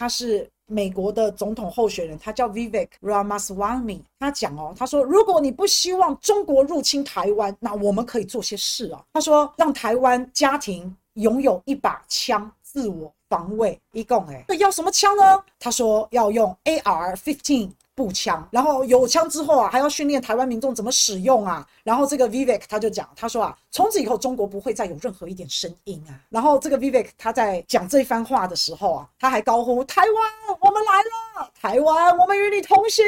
他是美国的总统候选人，他叫 Vivek Ramaswamy。他讲哦，他说如果你不希望中国入侵台湾，那我们可以做些事啊。他说让台湾家庭拥有一把枪，自我防卫。一共哎，那要什么枪呢？他说要用 AR-15。步枪，然后有枪之后啊，还要训练台湾民众怎么使用啊。然后这个 Vivek 他就讲，他说啊，从此以后中国不会再有任何一点声音啊。然后这个 Vivek 他在讲这番话的时候啊，他还高呼台湾，我们来了，台湾，我们与你同行。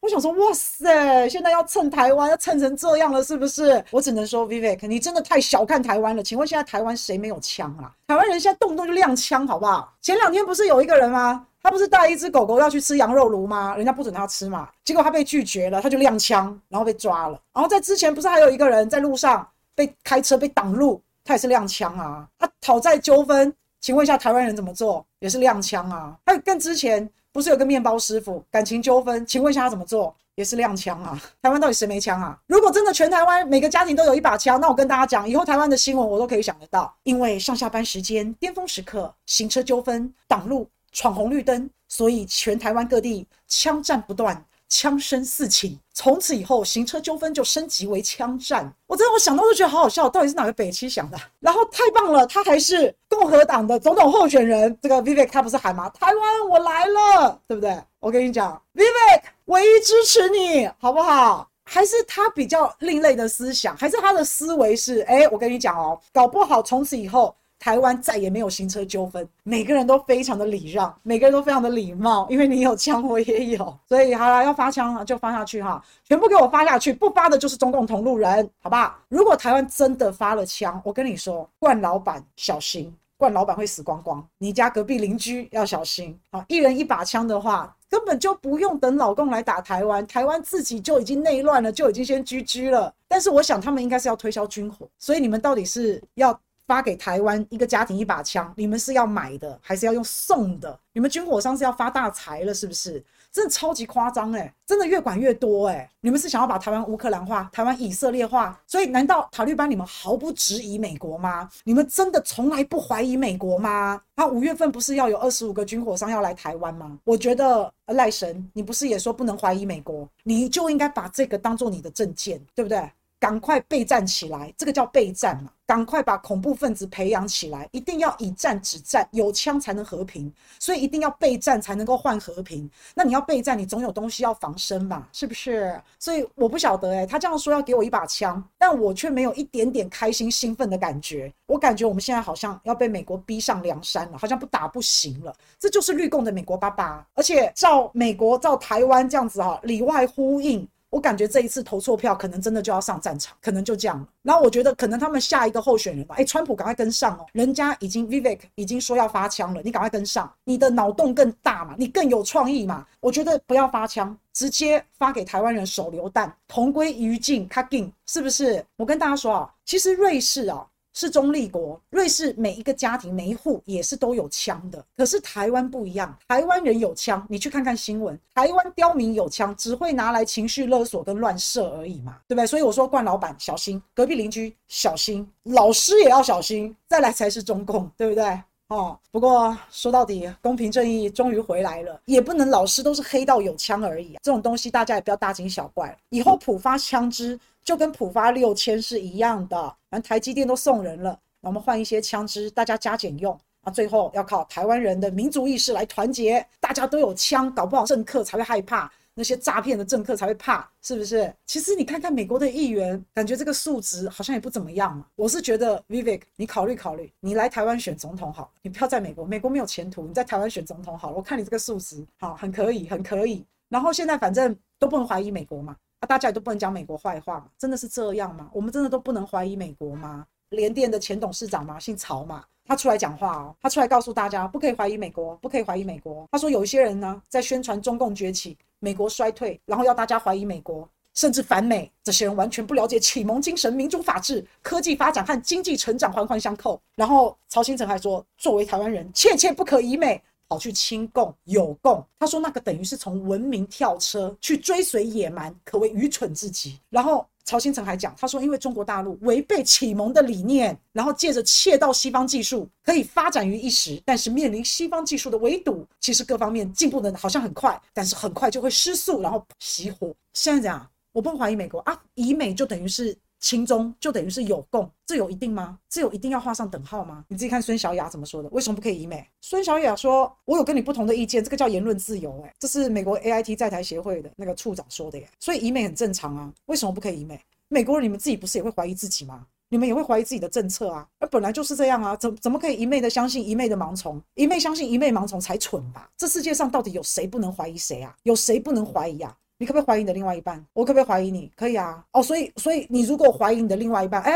我想说，哇塞，现在要蹭台湾，要蹭成这样了，是不是？我只能说，Vivek，你真的太小看台湾了。请问现在台湾谁没有枪啊？台湾人现在动不动就亮枪，好不好？前两天不是有一个人吗？他不是带一只狗狗要去吃羊肉炉吗？人家不准他吃嘛，结果他被拒绝了，他就亮枪，然后被抓了。然后在之前不是还有一个人在路上被开车被挡路，他也是亮枪啊。他讨债纠纷，请问一下台湾人怎么做？也是亮枪啊。还有更之前不是有个面包师傅感情纠纷，请问一下他怎么做？也是亮枪啊。台湾到底谁没枪啊？如果真的全台湾每个家庭都有一把枪，那我跟大家讲，以后台湾的新闻我都可以想得到，因为上下班时间、巅峰时刻、行车纠纷、挡路。闯红绿灯，所以全台湾各地枪战不断，枪声四起。从此以后，行车纠纷就升级为枪战。我真的，我想到都觉得好好笑，到底是哪个北七想的？然后太棒了，他还是共和党的总统候选人。这个 Vivek 他不是喊吗？台湾我来了，对不对？我跟你讲，Vivek 唯一支持你，好不好？还是他比较另类的思想，还是他的思维是？哎，我跟你讲哦，搞不好从此以后。台湾再也没有行车纠纷，每个人都非常的礼让，每个人都非常的礼貌，因为你有枪，我也有，所以好了，要发枪就发下去哈，全部给我发下去，不发的就是中共同路人，好吧？如果台湾真的发了枪，我跟你说，冠老板小心，冠老板会死光光，你家隔壁邻居要小心啊！一人一把枪的话，根本就不用等老共来打台湾，台湾自己就已经内乱了，就已经先 GG 了。但是我想他们应该是要推销军火，所以你们到底是要？发给台湾一个家庭一把枪，你们是要买的还是要用送的？你们军火商是要发大财了是不是？真的超级夸张哎，真的越管越多哎！你们是想要把台湾乌克兰化、台湾以色列化？所以难道塔利班你们毫不质疑美国吗？你们真的从来不怀疑美国吗？他五月份不是要有二十五个军火商要来台湾吗？我觉得赖神，你不是也说不能怀疑美国？你就应该把这个当做你的证件，对不对？赶快备战起来，这个叫备战嘛！赶快把恐怖分子培养起来，一定要以战止战，有枪才能和平，所以一定要备战才能够换和平。那你要备战，你总有东西要防身嘛，是不是？所以我不晓得诶、他这样说要给我一把枪，但我却没有一点点开心兴奋的感觉。我感觉我们现在好像要被美国逼上梁山了，好像不打不行了。这就是绿共的美国爸爸，而且照美国照台湾这样子哈，里外呼应。我感觉这一次投错票，可能真的就要上战场，可能就这样。然后我觉得可能他们下一个候选人吧，哎，川普赶快跟上哦，人家已经 Vivek 已经说要发枪了，你赶快跟上，你的脑洞更大嘛，你更有创意嘛。我觉得不要发枪，直接发给台湾人手榴弹，同归于尽，卡 g，是不是？我跟大家说啊，其实瑞士啊。是中立国，瑞士每一个家庭每一户也是都有枪的。可是台湾不一样，台湾人有枪，你去看看新闻，台湾刁民有枪，只会拿来情绪勒索跟乱射而已嘛，对不对？所以我说，冠老板小心，隔壁邻居小心，老师也要小心，再来才是中共，对不对？哦，不过说到底，公平正义终于回来了，也不能老师都是黑道有枪而已啊，这种东西大家也不要大惊小怪，以后普发枪支。就跟普发六千是一样的，反正台积电都送人了，我们换一些枪支，大家加减用啊。最后要靠台湾人的民族意识来团结，大家都有枪，搞不好政客才会害怕，那些诈骗的政客才会怕，是不是？其实你看看美国的议员，感觉这个素质好像也不怎么样嘛。我是觉得 Vivek，你考虑考虑，你来台湾选总统好，你不要在美国，美国没有前途，你在台湾选总统好了，我看你这个素质好，很可以，很可以。然后现在反正都不能怀疑美国嘛。啊，大家也都不能讲美国坏话嘛？真的是这样吗？我们真的都不能怀疑美国吗？联电的前董事长嘛，姓曹嘛，他出来讲话哦，他出来告诉大家，不可以怀疑美国，不可以怀疑美国。他说有一些人呢，在宣传中共崛起，美国衰退，然后要大家怀疑美国，甚至反美。这些人完全不了解启蒙精神、民主法治、科技发展和经济成长环环相扣。然后曹兴诚还说，作为台湾人，切切不可疑美。跑去亲共友共，他说那个等于是从文明跳车去追随野蛮，可谓愚蠢至极。然后曹新成还讲，他说因为中国大陆违背启蒙的理念，然后借着窃盗西方技术可以发展于一时，但是面临西方技术的围堵，其实各方面进步的好像很快，但是很快就会失速，然后熄火。现在这样，我不怀疑美国啊，以美就等于是。亲中就等于是有共，这有一定吗？这有一定要画上等号吗？你自己看孙小雅怎么说的？为什么不可以以美？孙小雅说：“我有跟你不同的意见，这个叫言论自由。”哎，这是美国 AIT 在台协会的那个处长说的耶。所以以美很正常啊，为什么不可以以美？美国人你们自己不是也会怀疑自己吗？你们也会怀疑自己的政策啊？而本来就是这样啊，怎怎么可以一昧的相信一昧的盲从？一昧相信一昧盲从才蠢吧？这世界上到底有谁不能怀疑谁啊？有谁不能怀疑啊？你可不可以怀疑你的另外一半？我可不可以怀疑你？可以啊。哦，所以，所以你如果怀疑你的另外一半，哎，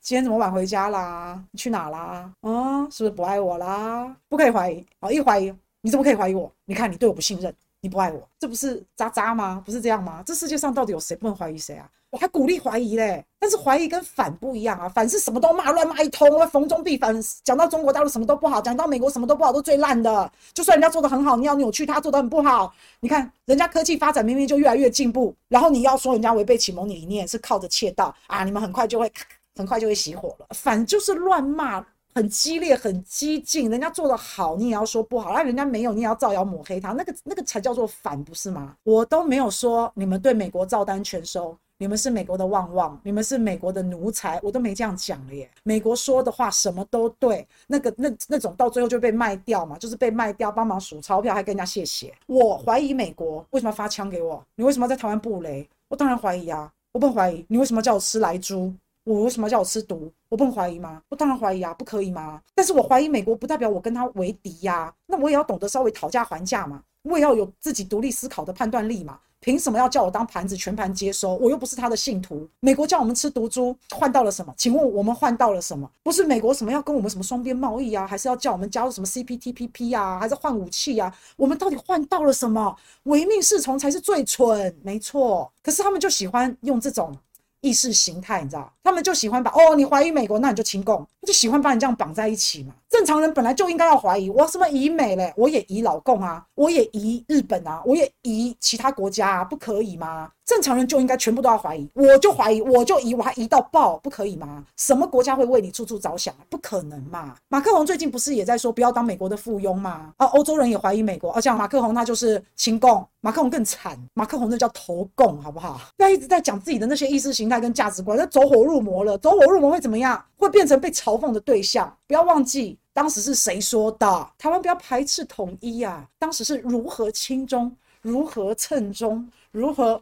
今天怎么晚回家啦？你去哪啦？嗯，是不是不爱我啦？不可以怀疑。哦，一怀疑，你怎么可以怀疑我？你看你对我不信任，你不爱我，这不是渣渣吗？不是这样吗？这世界上到底有谁不能怀疑谁啊？我还鼓励怀疑嘞，但是怀疑跟反不一样啊，反是什么都骂，乱骂一通，逢中必反。讲到中国大陆什么都不好，讲到美国什么都不好，都最烂的。就算人家做得很好，你要扭曲他做得很不好。你看人家科技发展明明就越来越进步，然后你要说人家违背启蒙理念是靠着窃盗啊，你们很快就会 很快就会熄火了。反就是乱骂，很激烈，很激进。人家做得好，你也要说不好；那人家没有，你也要造谣抹黑他。那个那个才叫做反，不是吗？我都没有说你们对美国照单全收。你们是美国的旺旺，你们是美国的奴才，我都没这样讲了耶。美国说的话什么都对，那个那那种到最后就被卖掉嘛，就是被卖掉，帮忙数钞票，还跟人家谢谢。我怀疑美国为什么要发枪给我？你为什么在台湾布雷？我当然怀疑啊，我不能怀疑。你为什么叫我吃莱猪？我为什么叫我吃毒？我不能怀疑吗？我当然怀疑啊，不可以吗？但是我怀疑美国不代表我跟他为敌呀，那我也要懂得稍微讨价还价嘛，我也要有自己独立思考的判断力嘛。凭什么要叫我当盘子全盘接收？我又不是他的信徒。美国叫我们吃毒猪，换到了什么？请问我们换到了什么？不是美国什么要跟我们什么双边贸易啊？还是要叫我们加入什么 CPTPP 啊？还是换武器啊？我们到底换到了什么？唯命是从才是最蠢，没错。可是他们就喜欢用这种。意识形态，你知道，他们就喜欢把哦，你怀疑美国，那你就亲共，就喜欢把你这样绑在一起嘛。正常人本来就应该要怀疑，我什么疑美嘞，我也疑老共啊，我也疑日本啊，我也疑其他国家啊，不可以吗？正常人就应该全部都要怀疑，我就怀疑，我就疑，我还疑到爆，不可以吗？什么国家会为你处处着想？不可能嘛！马克宏最近不是也在说不要当美国的附庸吗？啊，欧洲人也怀疑美国，而且马克宏他就是亲共，马克宏更惨，马克宏那叫投共，好不好？不要一直在讲自己的那些意识形态跟价值观，那走火入魔了，走火入魔会怎么样？会变成被嘲讽的对象。不要忘记当时是谁说的，台湾不要排斥统一呀、啊！当时是如何轻中，如何称中，如何。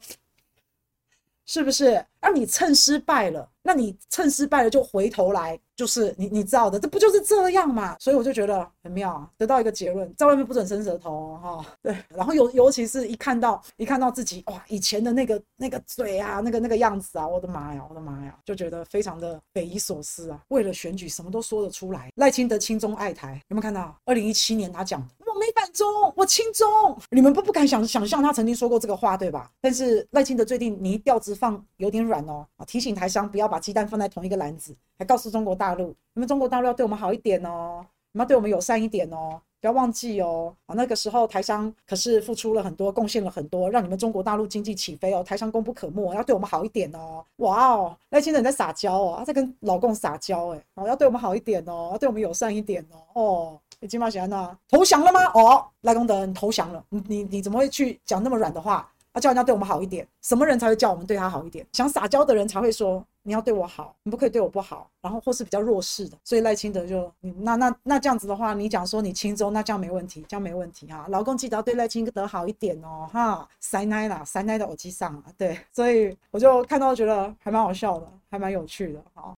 是不是？那、你蹭失败了，那你蹭失败了就回头来，就是你你知道的，这不就是这样嘛？所以我就觉得很妙，得到一个结论，在外面不准伸舌头哈、哦。对，然后尤尤其是一看到一看到自己哇，以前的那个那个嘴啊，那个那个样子啊，我的妈呀，我的妈呀，就觉得非常的匪夷所思啊！为了选举什么都说得出来。赖清德亲中爱台，有没有看到？二零一七年他讲的。没反中，我亲中，你们不不敢想想象他曾经说过这个话，对吧？但是赖清德最近你调子放有点软哦，啊，提醒台商不要把鸡蛋放在同一个篮子，还告诉中国大陆，你们中国大陆要对我们好一点哦，你们要对我们友善一点哦，不要忘记哦，啊，那个时候台商可是付出了很多，贡献了很多，让你们中国大陆经济起飞哦，台商功不可没，要对我们好一点哦，哇哦，赖清德你在撒娇哦，他在跟老公撒娇哎，哦，要对我们好一点哦，要对我们友善一点哦，哦。你金马喜安娜投降了吗？哦，赖公德你投降了，你你你怎么会去讲那么软的话？要叫人家对我们好一点，什么人才会叫我们对他好一点？想撒娇的人才会说你要对我好，你不可以对我不好，然后或是比较弱势的。所以赖清德就那那那这样子的话，你讲说你亲中，那这样没问题，这样没问题哈。老公记得要对赖清德好一点哦，哈，塞奶啦，塞奶的耳机上啊，对，所以我就看到觉得还蛮好笑的，还蛮有趣的哈。